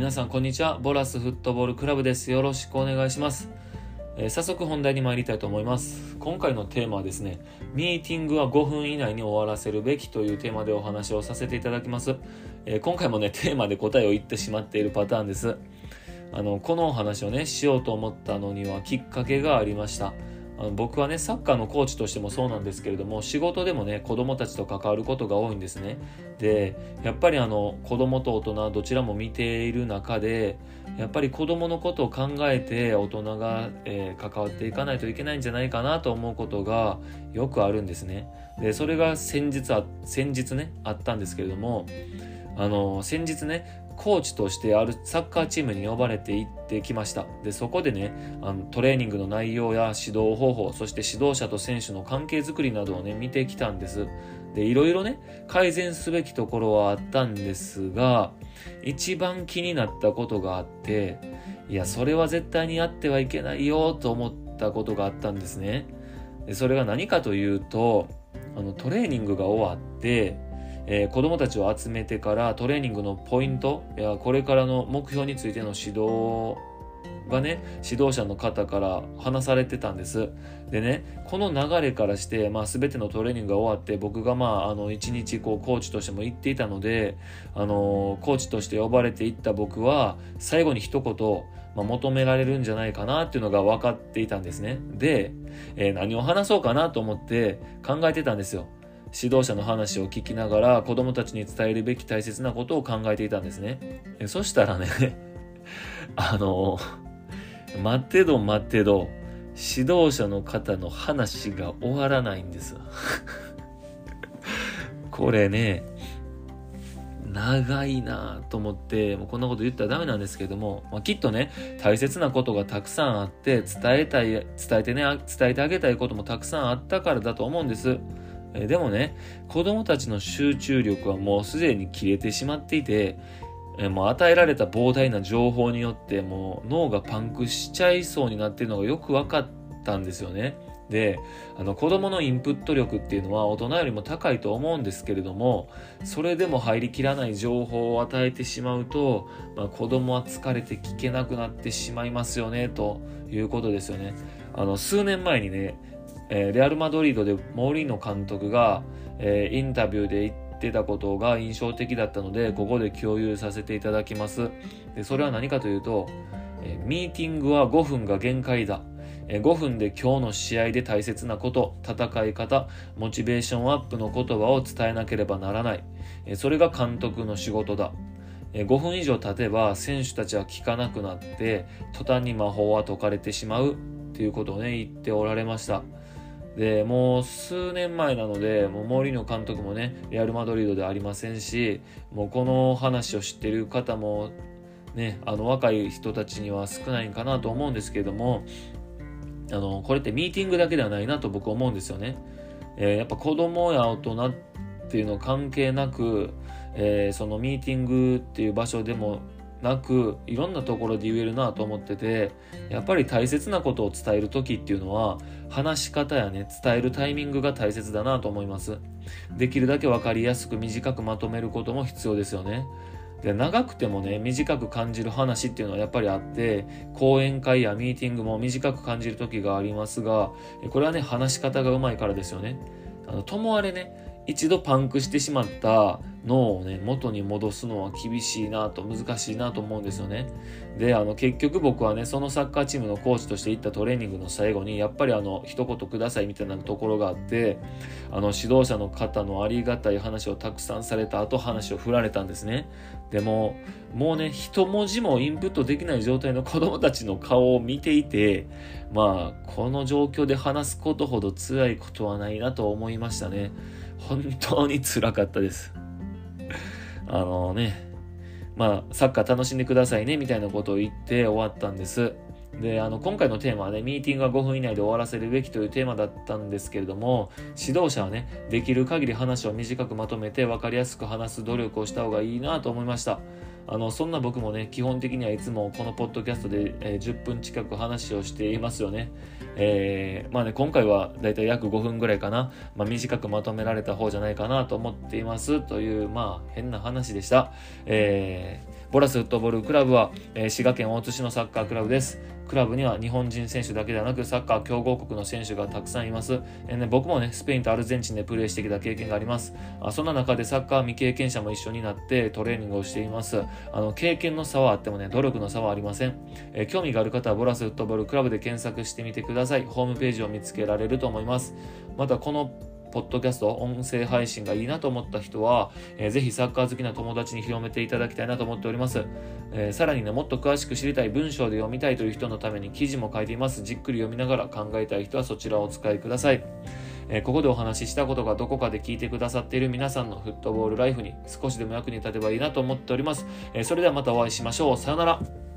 皆さんこんにちは。ボラスフットボールクラブです。よろしくお願いします、えー、早速本題に参りたいと思います。今回のテーマはですねミーティングは5分以内に終わらせるべきというテーマでお話をさせていただきます、えー、今回もねテーマで答えを言ってしまっているパターンです。あのこのお話をねしようと思ったのにはきっかけがありました。あの僕はねサッカーのコーチとしてもそうなんですけれども仕事でもね子供たちと関わることが多いんですね。でやっぱりあの子供と大人どちらも見ている中でやっぱり子供のことを考えて大人が、えー、関わっていかないといけないんじゃないかなと思うことがよくあるんですね。でそれが先日あ先日ねあったんですけれどもあの先日ねコーチとしてあるサッカーチームに呼ばれて行ってきました。で、そこでね、あのトレーニングの内容や指導方法、そして指導者と選手の関係づくりなどをね、見てきたんです。で、いろいろね、改善すべきところはあったんですが、一番気になったことがあって、いや、それは絶対にやってはいけないよと思ったことがあったんですね。でそれが何かというと、あの、トレーニングが終わって、えー、子供たちを集めてからトレーニングのポイントやこれからの目標についての指導がね指導者の方から話されてたんですでねこの流れからして、まあ、全てのトレーニングが終わって僕がまああの1日こうコーチとしても行っていたのであのコーチとして呼ばれていった僕は最後に一言まあ、求められるんじゃないかなっていうのが分かっていたんですね。で、えー、何を話そうかなと思って考えてたんですよ。指導者の話を聞きながら子供たちに伝えるべき大切なことを考えていたんですね。そしたらね あの、待ってど待ってど、指導者の方の話が終わらないんです。これね、長いなと思って、もうこんなこと言ったらダメなんですけども、まあ、きっとね、大切なことがたくさんあって、伝えたい、伝えてね、伝えてあげたいこともたくさんあったからだと思うんです。えでもね、子供たちの集中力はもうすでに切れてしまっていて、えもう与えられた膨大な情報によってもう脳がパンクしちゃいそうになってるのがよく分かったんですよね。で、あの子供のインプット力っていうのは大人よりも高いと思うんですけれども、それでも入りきらない情報を与えてしまうと、まあ、子供は疲れて聞けなくなってしまいますよね、ということですよね。あの、数年前にね、えー、レアル・マドリードでモーリーノ監督が、えー、インタビューで言ってたことが印象的だったのでここで共有させていただきますでそれは何かというと、えー、ミーティングは5分が限界だ5分で今日の試合で大切なこと、戦い方、モチベーションアップの言葉を伝えなければならない。それが監督の仕事だ。5分以上経てば選手たちは聞かなくなって途端に魔法は解かれてしまうっていうことをね言っておられました。でもう数年前なのでもうモーリーノ監督もねレアル・マドリードではありませんしもうこの話を知ってる方もねあの若い人たちには少ないかなと思うんですけれどもあのこれってミーティングだけではないなと僕思うんですよね。えー、やっぱ子供や大人っていうの関係なく、えー、そのミーティングっていう場所でもなくいろんなところで言えるなと思っててやっぱり大切なことを伝える時っていうのは話し方やね伝えるタイミングが大切だなと思います。できるだけ分かりやすく短くまとめることも必要ですよね。で長くてもね短く感じる話っていうのはやっぱりあって講演会やミーティングも短く感じる時がありますがこれはね話し方がうまいからですよね。あのともあれね一度パンクしてしまった脳をね、元に戻すのは厳しいなと、難しいなと思うんですよね。で、あの、結局僕はね、そのサッカーチームのコーチとして行ったトレーニングの最後に、やっぱりあの、一言くださいみたいなところがあって、あの、指導者の方のありがたい話をたくさんされた後、話を振られたんですね。でも、もうね、一文字もインプットできない状態の子供たちの顔を見ていて、まあ、この状況で話すことほど辛いことはないなと思いましたね。本当に辛かったです。あのね、まあ、サッカー楽しんでくださいね、みたいなことを言って終わったんです。であの今回のテーマはねミーティングは5分以内で終わらせるべきというテーマだったんですけれども指導者はねできる限り話を短くまとめて分かりやすく話す努力をした方がいいなと思いましたあのそんな僕もね基本的にはいつもこのポッドキャストで、えー、10分近く話をしていますよねえー、まあね、今回はだいたい約5分ぐらいかな、まあ、短くまとめられた方じゃないかなと思っていますという、まあ、変な話でした。えー、ボラスフットボールクラブは、えー、滋賀県大津市のサッカークラブです。クラブには日本人選手だけではなくサッカー強豪国の選手がたくさんいます。えーね、僕もね、スペインとアルゼンチンでプレーしてきた経験があります。あそんな中でサッカー未経験者も一緒になってトレーニングをしています。あの経験の差はあってもね、努力の差はありません。えー、興味がある方はボラスフットボールクラブで検索してみてください。ホームページを見つけられると思います。またこのポッドキャスト、音声配信がいいなと思った人は、えー、ぜひサッカー好きな友達に広めていただきたいなと思っております。えー、さらにね、もっと詳しく知りたい文章で読みたいという人のために記事も書いています。じっくり読みながら考えたい人はそちらをお使いください。えー、ここでお話ししたことがどこかで聞いてくださっている皆さんのフットボールライフに少しでも役に立てばいいなと思っております。えそれではまたお会いしましょう。さよなら。